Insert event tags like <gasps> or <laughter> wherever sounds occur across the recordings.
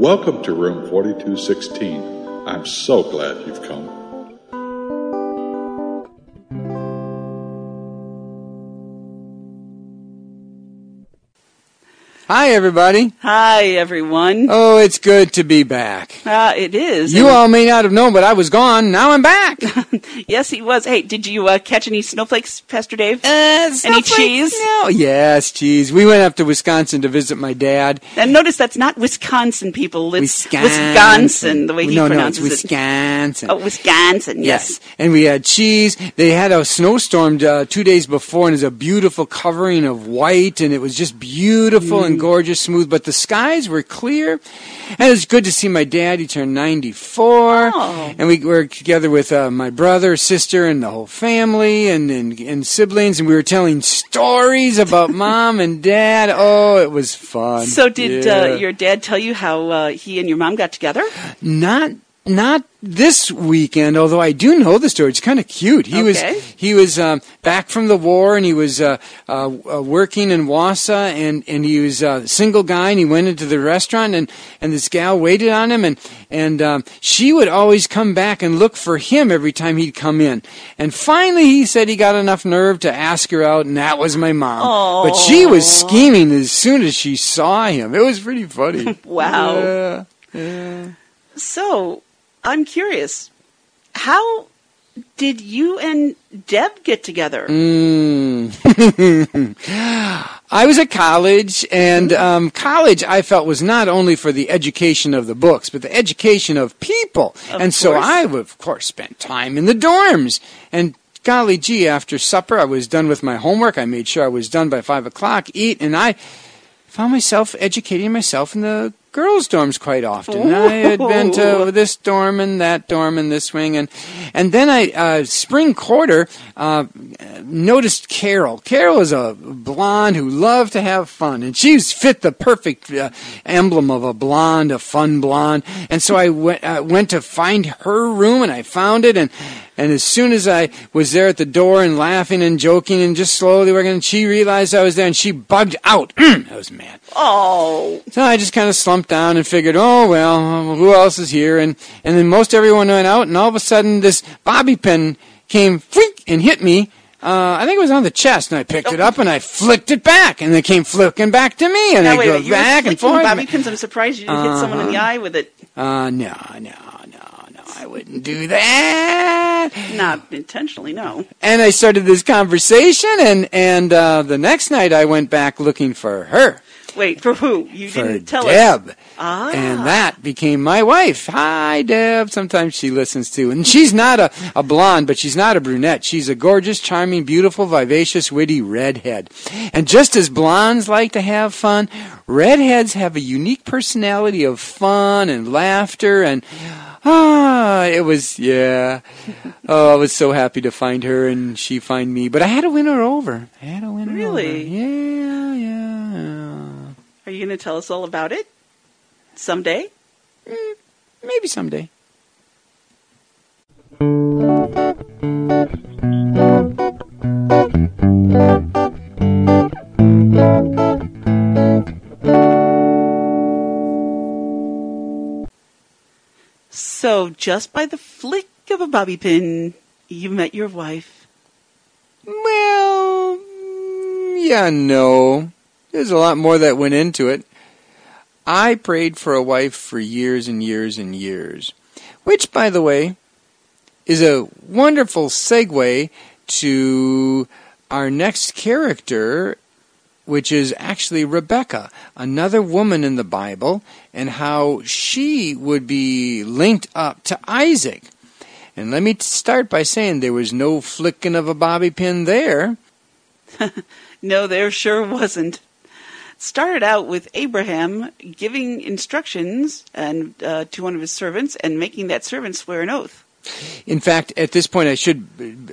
Welcome to room 4216. I'm so glad you've come. Hi, everybody. Hi, everyone. Oh, it's good to be back. Uh, it is. You And- all may not have known, but I was gone. Now I'm back. <laughs> yes, he was. Hey, did you uh, catch any snowflakes, Pastor Dave? Uh, Any cheese? No. Yes, cheese. We went up to Wisconsin to visit my dad. And notice that's not Wisconsin, people. It's Wisconsin. Wisconsin, the way he no, no, it's pronounces it. Wisconsin. Oh, Wisconsin. Yes. And we had cheese. They had a snowstorm uh, two days before, and it was a beautiful covering of white, and it was just beautiful Mm. and gorgeous, smooth. But the skies were clear, and it was good to see my dad. He turned 94, Oh. and we were together with uh, my brother, sister, and the whole family, and, and and siblings, and we were telling stories about <laughs> mom and dad. Oh, it was fun. So did Yeah. uh, your dad tell you how uh, he and your mom got together? Not not this weekend, although I do know the story. It's kind of cute. He Okay. was he was um, back from the war, and he was uh, uh, uh, working in Wausau, and and he was a single guy, and he went into the restaurant, and and this gal waited on him, and and um, she would always come back and look for him every time he'd come in, and finally he said he got enough nerve to ask her out, and that was my mom. But she was scheming as soon as she saw him. It was pretty funny. <laughs> Wow. Yeah. So I'm curious. How did you and Deb get together? Mm. <laughs> I was at college, and um, college I felt was not only for the education of the books, but the education of people. Of and so. I, of course, spent time in the dorms. And golly gee, after supper, I was done with my homework. I made sure I was done by five o'clock, eat, and I found myself educating myself in the girls' dorms quite often. I had been to this dorm and that dorm and this wing, and and then I uh, spring quarter uh, noticed Carol. Carol is a blonde who loved to have fun, and she's fit the perfect uh, emblem of a blonde, a fun blonde. And so I went uh, went to find her room, and I found it, and. And as soon as I was there at the door and laughing and joking and just slowly working, she realized I was there and she bugged out. <clears throat> I was mad. Oh, So I just kind of slumped down and figured, oh well, who else is here? And and then most everyone went out, and all of a sudden this bobby pin came freak and hit me. Uh, I think it was on the chest, and I picked it up and I flicked it back, and it came flicking back to me, and now I go back and forth. bobby pins. I'm surprised you didn't hit someone in the Uh-huh. eye with it. Uh, no, no, no, no, I wouldn't do that. Not intentionally, no. And I started this conversation, and and uh, the next night I went back looking for her. Wait, for who? You for didn't tell Deb. us. Ah. And that became my wife. Hi, Deb. Sometimes she listens to. And she's not a, a blonde, but she's not a brunette. She's a gorgeous, charming, beautiful, vivacious, witty redhead. And just as blondes like to have fun, redheads have a unique personality of fun and laughter and Ah, it was yeah. Oh, I was so happy to find her and she find me. But I had to win her over. I had to win her over. Really? Yeah, yeah, yeah. Are you going to tell us all about it someday? Maybe someday. So, just by the flick of a bobby pin, you met your wife. Well, yeah, no. There's a lot more that went into it. I prayed for a wife for years and years and years. Which, by the way, is a wonderful segue to our next character, which is actually Rebecca, another woman in the Bible, and how she would be linked up to Isaac. And let me start by saying there was no flicking of a bobby pin there. <laughs> No, there sure wasn't. Started out with Abraham giving instructions and uh, to one of his servants and making that servant swear an oath. In fact, at this point, I should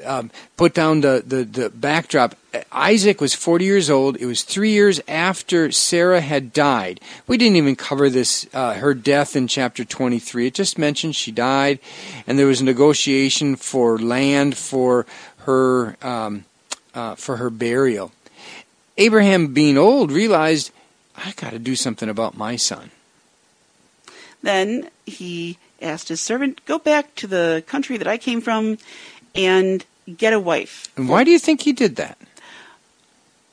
um, put down the, the, the backdrop. Isaac was 40 years old. It was three years after Sarah had died. We didn't even cover this, uh, her death in chapter 23. It just mentioned she died, and there was a negotiation for land for her, um, uh, for her burial. Abraham, being old, realized, I got to do something about my son. Then he asked his servant, Go back to the country that I came from and get a wife. And why do you think he did that?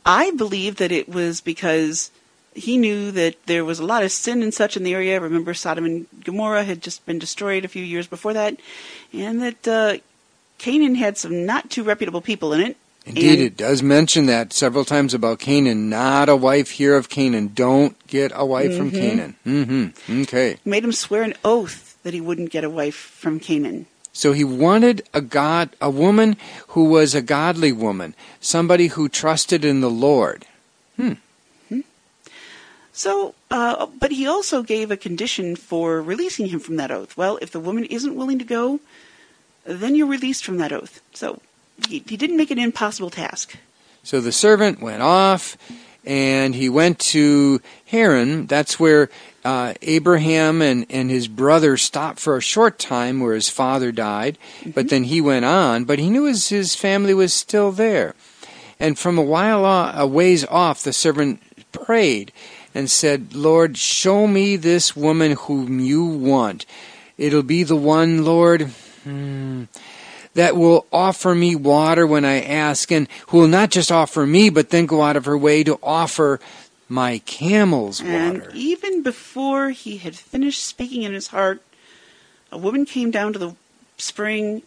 I believe that it was because he knew that there was a lot of sin and such in the area. Remember, Sodom and Gomorrah had just been destroyed a few years before that, and that uh, Canaan had some not too reputable people in it. Indeed, And- it does mention that several times about Canaan. Not a wife here of Canaan. Don't get a wife from Canaan. Mm-hmm. Okay. Made him swear an oath that he wouldn't get a wife from Canaan. So he wanted a god, a woman who was a godly woman, somebody who trusted in the Lord. Hmm. So, uh, but he also gave a condition for releasing him from that oath. Well, if the woman isn't willing to go, then you're released from that oath. So he, he didn't make it an impossible task. So the servant went off, and he went to Haran. That's where uh, Abraham and, and his brother stopped for a short time, where his father died. But then he went on. But he knew his, his family was still there. And from a while a ways off, the servant prayed and said, Lord, show me this woman whom you want. It'll be the one, Lord, hmm, that will offer me water when I ask, and who will not just offer me, but then go out of her way to offer my camels And water. even before he had finished speaking in his heart, a woman came down to the spring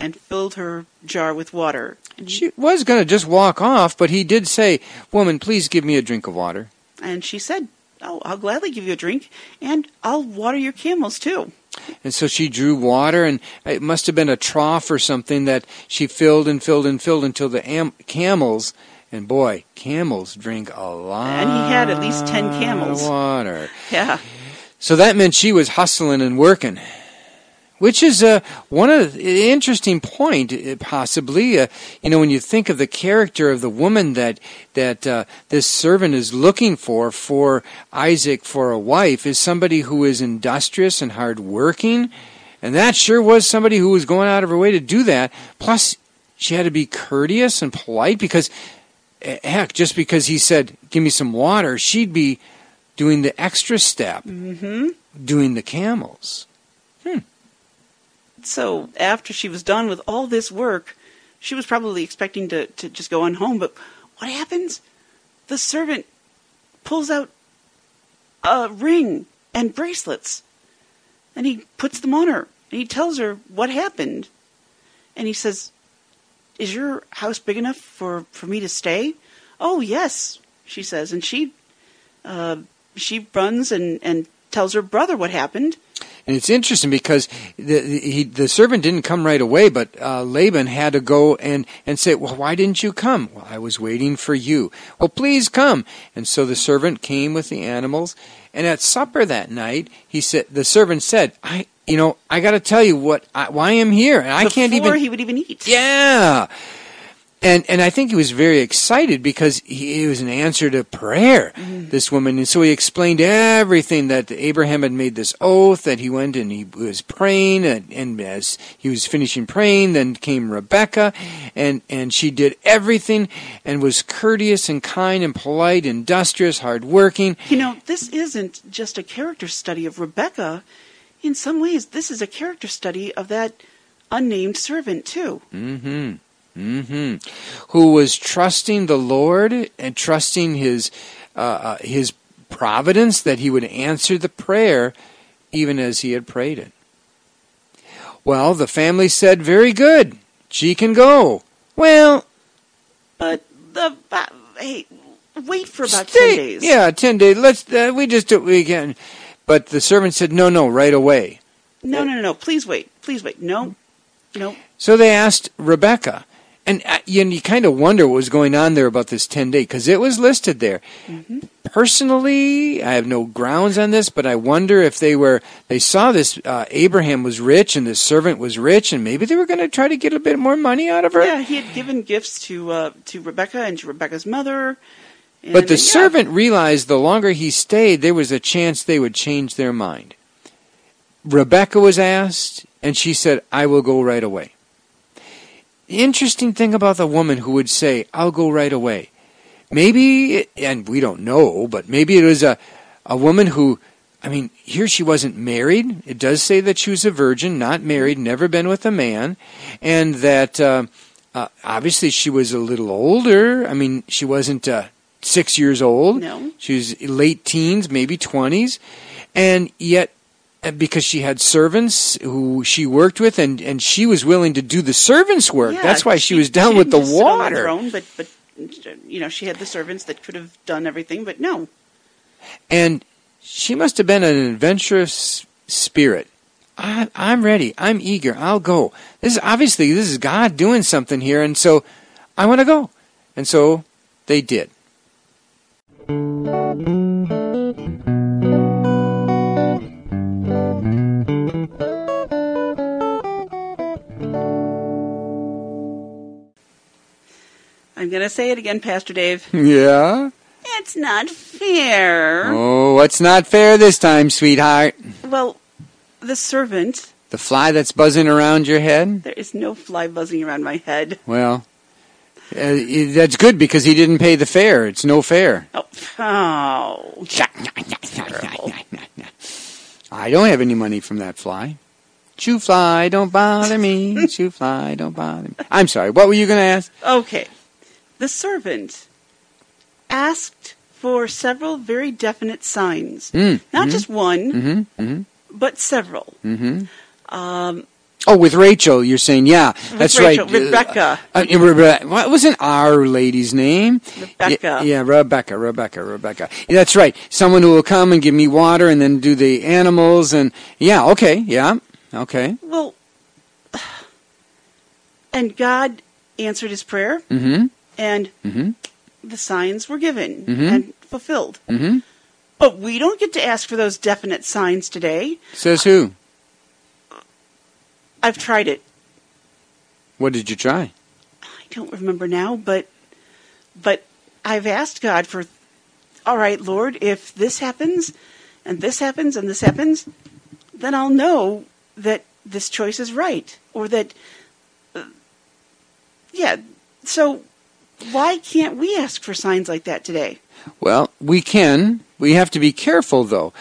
and filled her jar with water. And, She was going to just walk off, but he did say, Woman, please give me a drink of water. and she said, Oh, I'll gladly give you a drink, and I'll water your camels too. And so she drew water, and it must have been a trough or something that she filled and filled and filled until the am- camels, and boy, camels drink a lot. And he had at least 10 camels. water. Yeah. So that meant she was hustling and working, which is uh, one of the interesting point, uh, possibly. Uh, you know, when you think of the character of the woman that that uh, this servant is looking for for Isaac for a wife, is somebody who is industrious and hardworking, and that sure was somebody who was going out of her way to do that. Plus, she had to be courteous and polite because, eh, heck, just because he said, "Give me some water," she'd be doing the extra step hmm doing the camels. So after she was done with all this work, she was probably expecting to, to just go on home. But what happens? The servant pulls out a ring and bracelets, and he puts them on her. And he tells her what happened. And he says, "Is your house big enough for for me to stay?" "Oh yes," she says, and she uh, she runs and and tells her brother what happened. And it's interesting because the the, he, the servant didn't come right away, but uh, Laban had to go and, and say, Well, why didn't you come? Well, I was waiting for you. Well, please come. And so the servant came with the animals. And at supper that night, he said, the servant said, I, you know, I got to tell you what, I, why I'm here. And I can't before even. he would even eat. Yeah. And and I think he was very excited because he, it was an answer to prayer. This woman, and so he explained everything that Abraham had made this oath that he went and he was praying, and, and as he was finishing praying, then came Rebecca, and and she did everything and was courteous and kind and polite, industrious, hardworking. You know, this isn't just a character study of Rebecca. In some ways, this is a character study of that unnamed servant, too. Mm-hmm. Mm-hmm. Who was trusting the Lord and trusting his uh, uh, his providence that he would answer the prayer even as he had prayed it. Well, the family said, "Very good. She can go." Well, But the. Uh, hey, wait for about stay- 10 days. Yeah, ten days. Let's. Uh, we just do we can. But the servant said, "No, no, right away." No, no, no, no. Please wait. Please wait. No. No. So they asked Rebecca, and uh, you, kind of wonder what was going on there about this 10 day, because it was listed there. Personally, I have no grounds on this, but I wonder if they were, they saw this, uh, Abraham was rich and this servant was rich, and maybe they were going to try to get a bit more money out of her. Yeah, he had given gifts to uh, to Rebecca and to Rebecca's mother. and, But the yeah, servant realized the longer he stayed, there was a chance they would change their mind. Rebecca was asked, and she said, I will go right away. The interesting thing about the woman who would say, I'll go right away. Maybe, and we don't know, but maybe it was a, a woman who, I mean, here she wasn't married. It does say that she was a virgin, not married, never been with a man, and that uh, uh, obviously she was a little older. I mean, she wasn't uh, six years old. No. She was late teens, maybe 20s. And yet, because she had servants who she worked with, and, and she was willing to do the servants' work. Yeah, That's why she, was down she with the didn't just sit on the water. but but you know she had the servants that could have done everything, but no. And she must have been an adventurous spirit. I, I'm ready. I'm eager. I'll go. This is obviously this is God doing something here, and so I want to go. And so they did. I'm going to say it again, Pastor Dave. Yeah. It's not fair. Oh, what's not fair this time, sweetheart? Well, the servant. The fly that's buzzing around your head? There is no fly buzzing around my head. Well, uh, that's good because he didn't pay the fare. It's no fare. Oh, oh. <laughs> I don't have any money from that fly. Shoo fly, don't bother me. <laughs> Shoo fly, don't bother me. I'm sorry. What were you going to ask? Okay. The servant asked for several very definite signs. Mm, Not just one, Mm-hmm. Mm-hmm. but several. Mm-hmm. Um, Oh, with Rachel, you're saying, yeah, that's Rachel, right. Rebecca. Uh, uh, Rebe- what wasn't our lady's name? Rebecca. Yeah, yeah, Rebecca, Rebecca, Rebecca. Yeah, that's right. Someone who will come and give me water and then do the animals and yeah, okay, yeah, okay. well, <sighs> and God answered his prayer, Mm-hmm. And Mm-hmm. the signs were given Mhm. and fulfilled. Mm-hmm. But we don't get to ask for those definite signs today. Says who? I've tried it. What did you try? I don't remember now, but but I've asked God for all right, Lord, if this happens and this happens and this happens, then I'll know that this choice is right or that uh, yeah. So why can't we ask for signs like that today? Well, we can. We have to be careful, though.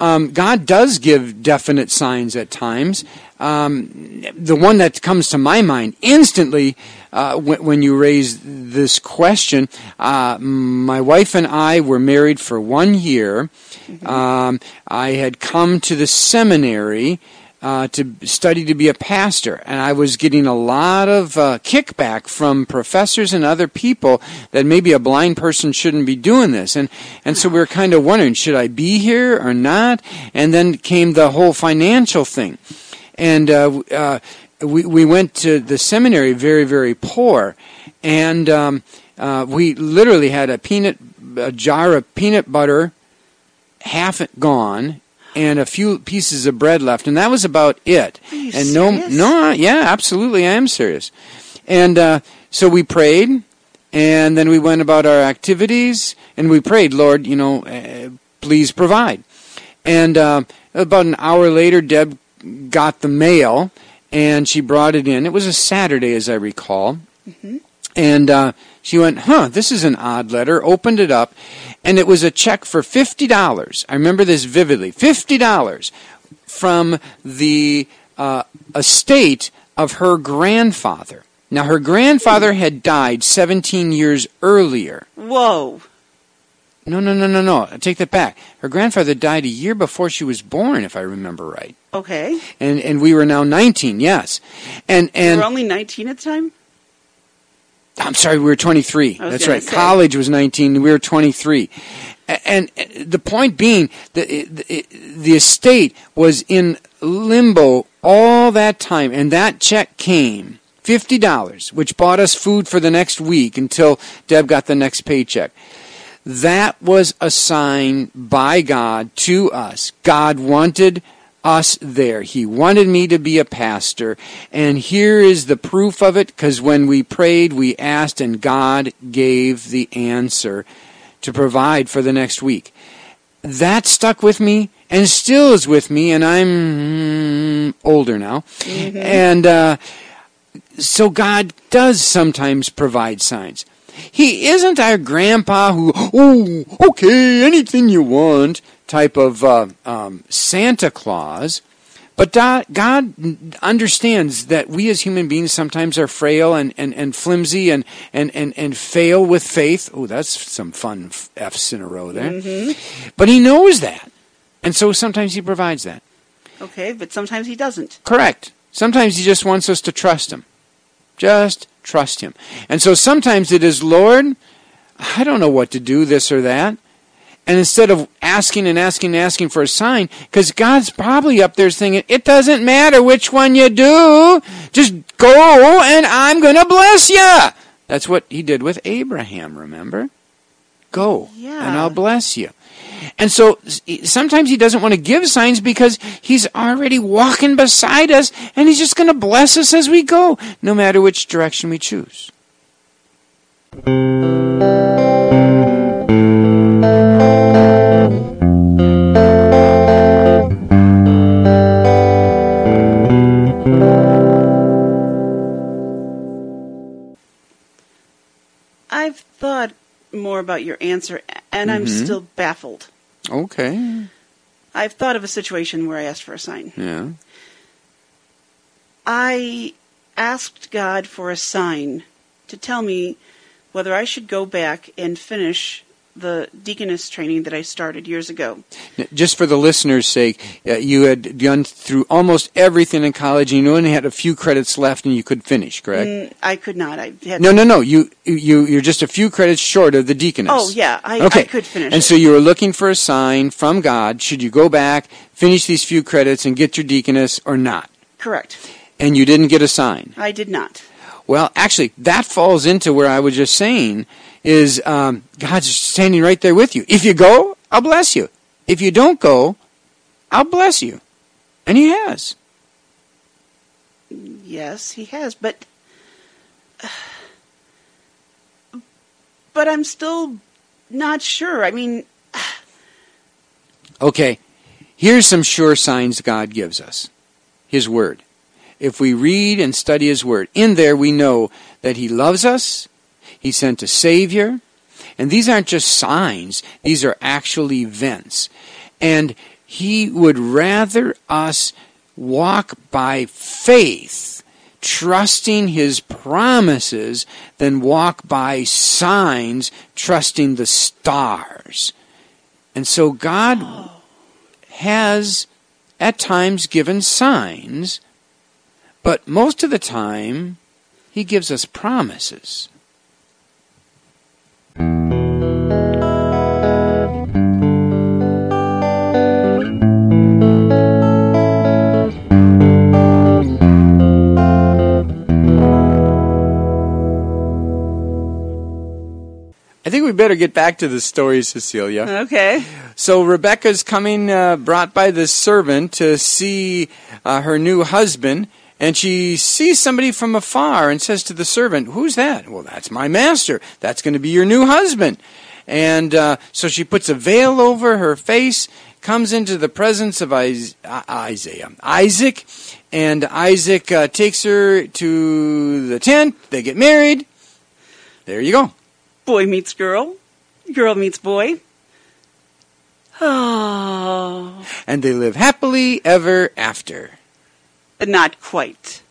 Um, God does give definite signs at times. Um, the one that comes to my mind instantly uh, when, when you raise this question, uh, my wife and I were married for one year. Um, I had come to the seminary uh, to study to be a pastor, and I was getting a lot of uh, kickback from professors and other people that maybe a blind person shouldn't be doing this, and and so we were kind of wondering, should I be here or not? And then came the whole financial thing, and uh, uh, we we went to the seminary very very poor, and um, uh, we literally had a peanut a jar of peanut butter, half gone, and a few pieces of bread left, and that was about it. And no, serious? no, yeah, absolutely, I am serious. And uh, so we prayed, and then we went about our activities, and we prayed, Lord, you know, uh, please provide. And uh, about an hour later, Deb got the mail, and she brought it in. It was a Saturday, as I recall. And uh, she went, huh, this is an odd letter. Opened it up, and it was a check for $50. I remember this vividly $50 from the uh, estate of her grandfather. Now, her grandfather had died 17 years earlier. Whoa. No, no, no, no, no. I take that back. Her grandfather died a year before she was born, if I remember right. Okay. And and we were now 19, yes. And You and were only 19 at the time? I'm sorry, we were 23. That's right. say. College was 19. We were 23. And, and the point being that it, it, the estate was in limbo all that time, and that check came fifty dollars, which bought us food for the next week until Deb got the next paycheck. That was a sign by God to us. God wanted us there. He wanted me to be a pastor. And here is the proof of it because when we prayed, we asked, and God gave the answer to provide for the next week. That stuck with me and still is with me, and I'm mm, older now. And uh, so God does sometimes provide signs. He isn't our grandpa who, oh, okay, anything you want. Type of uh, um, Santa Claus. But God understands that we as human beings sometimes are frail and, and, and flimsy and, and, and, and fail with faith. Oh, that's some fun F's in a row there. Mm-hmm. But He knows that. And so sometimes He provides that. Okay, but sometimes He doesn't. Correct. Sometimes He just wants us to trust Him. Just trust Him. And so sometimes it is, Lord, I don't know what to do, this or that. And instead of asking and asking and asking for a sign, because God's probably up there thinking, it doesn't matter which one you do, just go and I'm going to bless you. That's what he did with Abraham, remember? Go yeah. and I'll bless you. And so sometimes he doesn't want to give signs because he's already walking beside us and he's just going to bless us as we go, no matter which direction we choose. More about your answer, and I'm Mhm. still baffled. Okay. I've thought of a situation where I asked for a sign. Yeah. I asked God for a sign to tell me whether I should go back and finish the deaconess training that I started years ago. Just for the listeners' sake, uh, you had gone through almost everything in college, and you only had a few credits left, and you could finish. Correct? Mm, I could not. I had No, no, no. You, you, you're just a few credits short of the deaconess. Oh yeah, I, okay. I could finish. And it. so you were looking for a sign from God. Should you go back, finish these few credits, and get your deaconess, or not? correct. And you didn't get a sign. I did not. Well, actually, that falls into where I was just saying is um, God's standing right there with you. If you go, I'll bless you. If you don't go, I'll bless you. And He has. Yes, he has, but but I'm still not sure. I mean, <sighs> Okay, here's some sure signs God gives us His Word. If we read and study His Word, in there we know that He loves us, He sent a Savior, and these aren't just signs, these are actual events. And He would rather us walk by faith, trusting His promises, than walk by signs, trusting the stars. And so God has at times given signs, but most of the time he gives us promises. Better get back to the story, Cecilia. okay. So Rebecca's coming, uh, brought by the servant to see uh, her new husband, and she sees somebody from afar and says to the servant, "Who's that?" Well, that's my master. That's going to be your new husband. And uh, so she puts a veil over her face, comes into the presence of uh, Isaiah, Isaac, and Isaac uh, takes her to the tent. They get married. There you go. Boy meets girl. Girl meets boy. Oh, And they live happily ever after. not quite.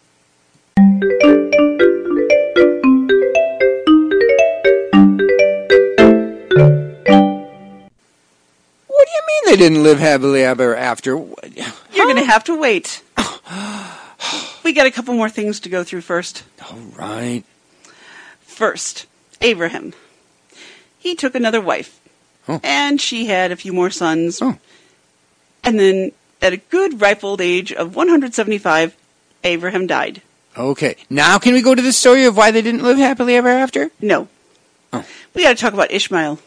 What do you mean they didn't live happily ever after? You're going to have to wait. <sighs> we got a couple more things to go through first. All right. First, Abraham. He took another wife, Oh. and she had a few more sons. Oh. And then, at a good ripe old age of 175, Abraham died. Okay. Now can we go to the story of why they didn't live happily ever after? No. Oh. We got to talk about Ishmael.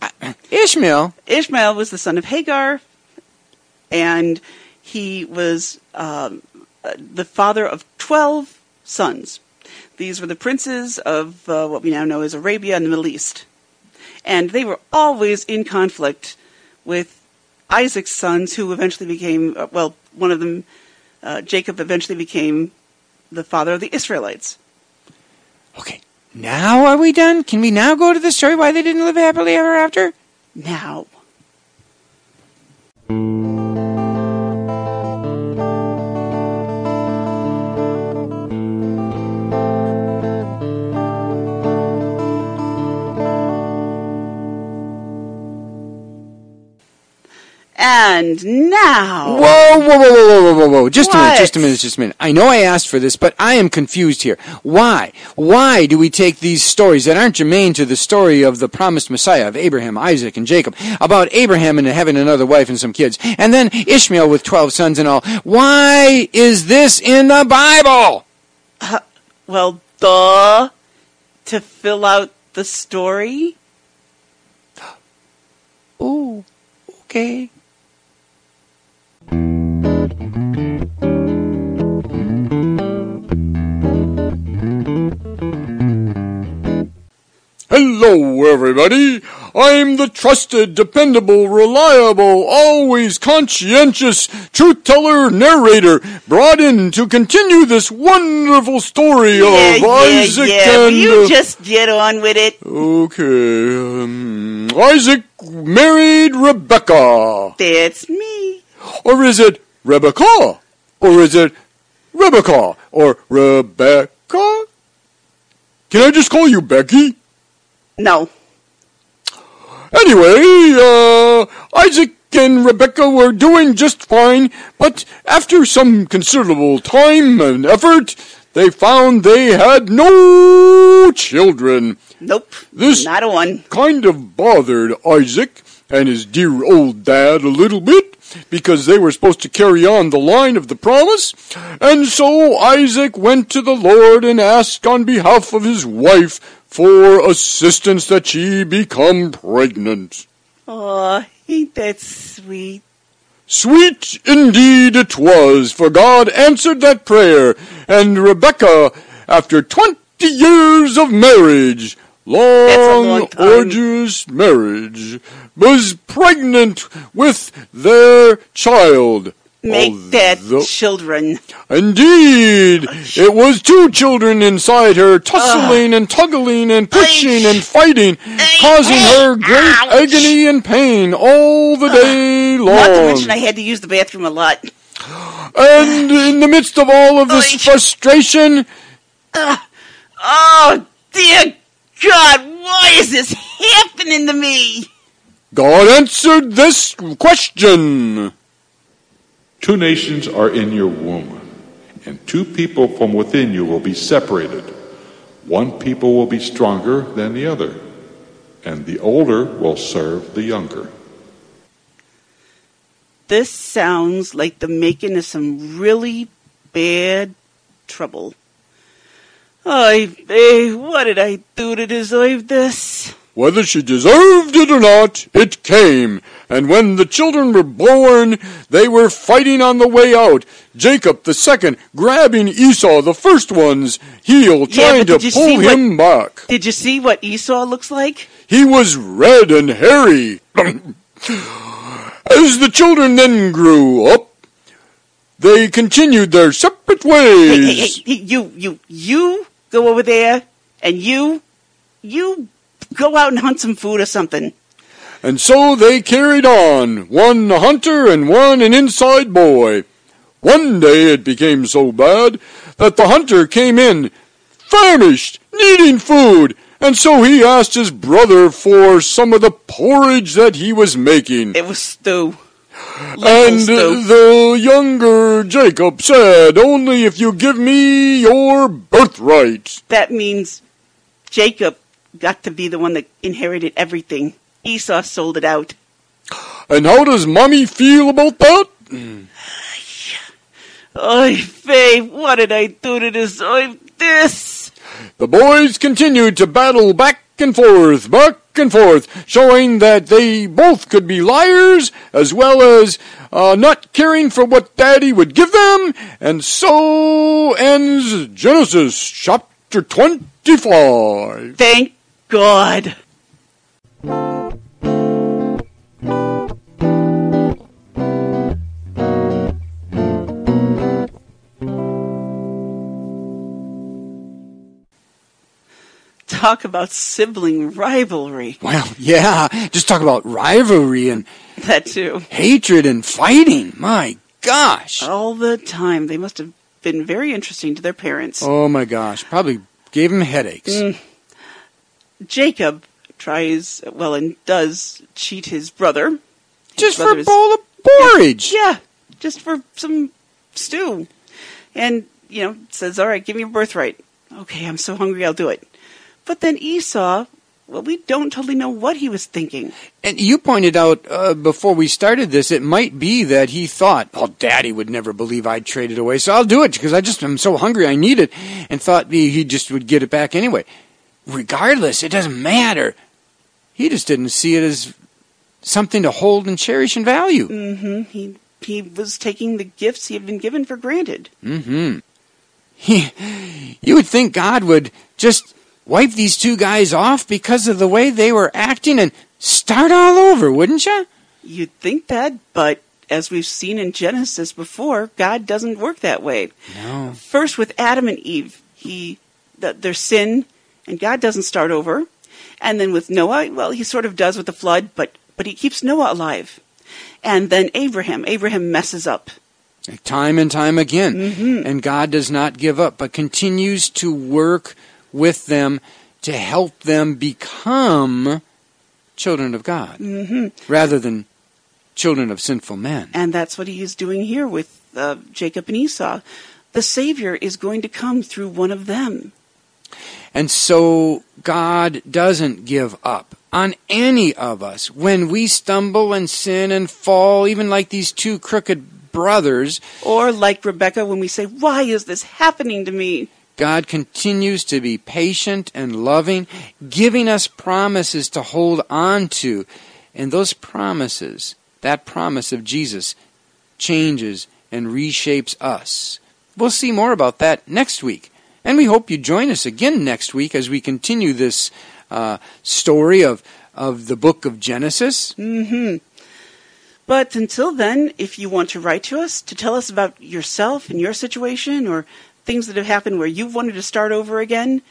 <clears throat> Ishmael. Ishmael was the son of Hagar, and he was um, uh, the father of 12 sons. These were the princes of uh, what we now know as Arabia and the Middle East. And they were always in conflict with Isaac's sons, who eventually became, uh, well, one of them, uh, Jacob, eventually became the father of the Israelites. Okay. Now are we done? Can we now go to the story why they didn't live happily ever after? Now, And now. Whoa, whoa, whoa, whoa, whoa, whoa, whoa. Just a minute, just a minute, just a minute. I know I asked for this, but I am confused here. Why? Why do we take these stories that aren't germane to the story of the promised Messiah of Abraham, Isaac, and Jacob, about Abraham and having another wife and some kids, and then Ishmael with 12 sons and all? Why is this in the Bible? Uh, well, duh. To fill out the story? <gasps> Oh, okay. Hello, everybody. I'm the trusted, dependable, reliable, always conscientious, truth teller narrator brought in to continue this wonderful story yeah, of yeah, Isaac yeah. Will and. you uh, just get on with it? Okay. Um, Isaac married Rebecca. That's me. Or is it Rebecca? Or is it Rebecca? Or Rebecca? Can I just call you Becky? No. Anyway, uh, Isaac and Rebecca were doing just fine, but after some considerable time and effort, they found they had no children. Nope. This- Not a one. kind of bothered Isaac and his dear old dad a little bit because they were supposed to carry on the line of the promise. And so Isaac went to the Lord and asked on behalf of his wife for assistance that she become pregnant. Oh, ain't that sweet? Sweet indeed it was, for God answered that prayer, and Rebecca, after twenty years of marriage, long, long arduous marriage, was pregnant with their child. Make oh, that Although- children. Indeed, oh, it was two children inside her, tussling and tuggling and pushing and fighting, causing her great Ouch. agony and pain all the day long. Not to mention I had to use the bathroom a lot. And in the midst of all of this frustration, Oh, dear God, why is this happening to me? God answered this question. Two nations are in your womb, and two people from within you will be separated. One people will be stronger than the other, and the older will serve the younger. This sounds like the making of some really bad trouble. Oy vey, what did I do to deserve this? Whether she deserved it or not, it came. And when the children were born, they were fighting on the way out. Jacob the second grabbing Esau, the first one's heel, trying to pull see what- him back. Did you see what Esau looks like? He was red and hairy. <clears throat> As the children then grew up, they continued their separate Hey, hey, hey, ways. hey, you, you, you go over there, and you, you go out and hunt some food or something. And so they carried on, one a hunter and one an inside boy. One day it became so bad that the hunter came in, famished, needing food, and so he asked his brother for some of the porridge that he was making. It was stew. And stew. the younger Jacob said, Only if you give me your birthright. that means Jacob got to be the one that inherited everything. Esau sold it out. And how does mommy feel about that? <sighs> Oy vey, what did I do to deserve this? The boys continued to battle back and forth, back and forth, showing that they both could be liars as well as uh, not caring for what daddy would give them. And so ends Genesis chapter 25. Thank God. Talk about sibling rivalry. Well, yeah, just talk about rivalry and That too. hatred and fighting. My gosh. All the time. They must have been very interesting to their parents. Oh my gosh, probably gave them headaches. Mm. Jacob tries, well, and does cheat his brother. His Just for a bowl of Porridge. Yeah, just for some stew. And, you know, says, all right, give me your birthright. Okay, I'm so hungry, I'll do it. But then Esau, well, we don't totally know what he was thinking. And you pointed out uh, before we started this, it might be that he thought, "Oh, Daddy would never believe I'd trade it away, so I'll do it because I just am so hungry, I need it," and thought he he just would get it back anyway. Regardless, it doesn't matter. He just didn't see it as something to hold and cherish and value. hmm He he was taking the gifts he had been given for granted. Mm-hmm. He, you would think God would just wipe these two guys off because of the way they were acting and start all over, wouldn't you? You'd think that, but as we've seen in Genesis before, God doesn't work that way. No. First, with Adam and Eve, he the, their sin, and God doesn't start over. And then with Noah, well, he sort of does with the flood, but but he keeps Noah alive. And then Abraham, Abraham messes up. Time and time again. And God does not give up, but continues to work with them to help them become children of God rather than children of sinful men. And that's what he is doing here with uh, Jacob and Esau. The Savior is going to come through one of them. And so God doesn't give up on any of us. When we stumble and sin and fall, even like these two crooked brothers, Or like Rebecca when we say, Why is this happening to me? God continues to be patient and loving, giving us promises to hold on to. And those promises, that promise of Jesus, changes and reshapes us. We'll see more about that next week. And we hope you join us again next week as we continue this uh, story of, of the book of Genesis. hmm But until then, if you want to write to us to tell us about yourself and your situation or things that have happened where you've wanted to start over again,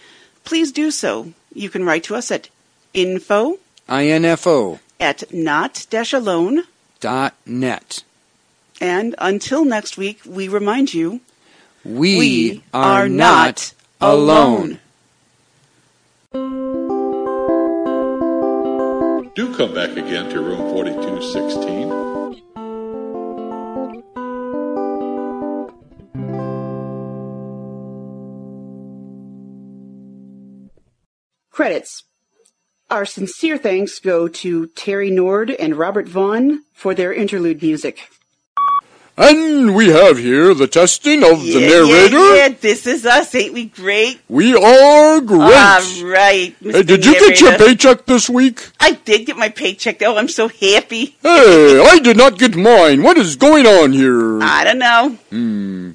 please do so. You can write to us at info info at not-alone. dot net. And until next week, we remind you, We, we are not alone. Do come back again to room 4216. Credits. Our sincere thanks go to Terry Nord and Robert Vaughn for their interlude music. And we have here the testing of the narrator. Yeah, yeah, this is us. Ain't we great? We are great. All right. Hey, did you get your paycheck this week? I did get my paycheck. Oh, I'm so happy. Hey, I did not get mine. What is going on here? I don't know. Hmm.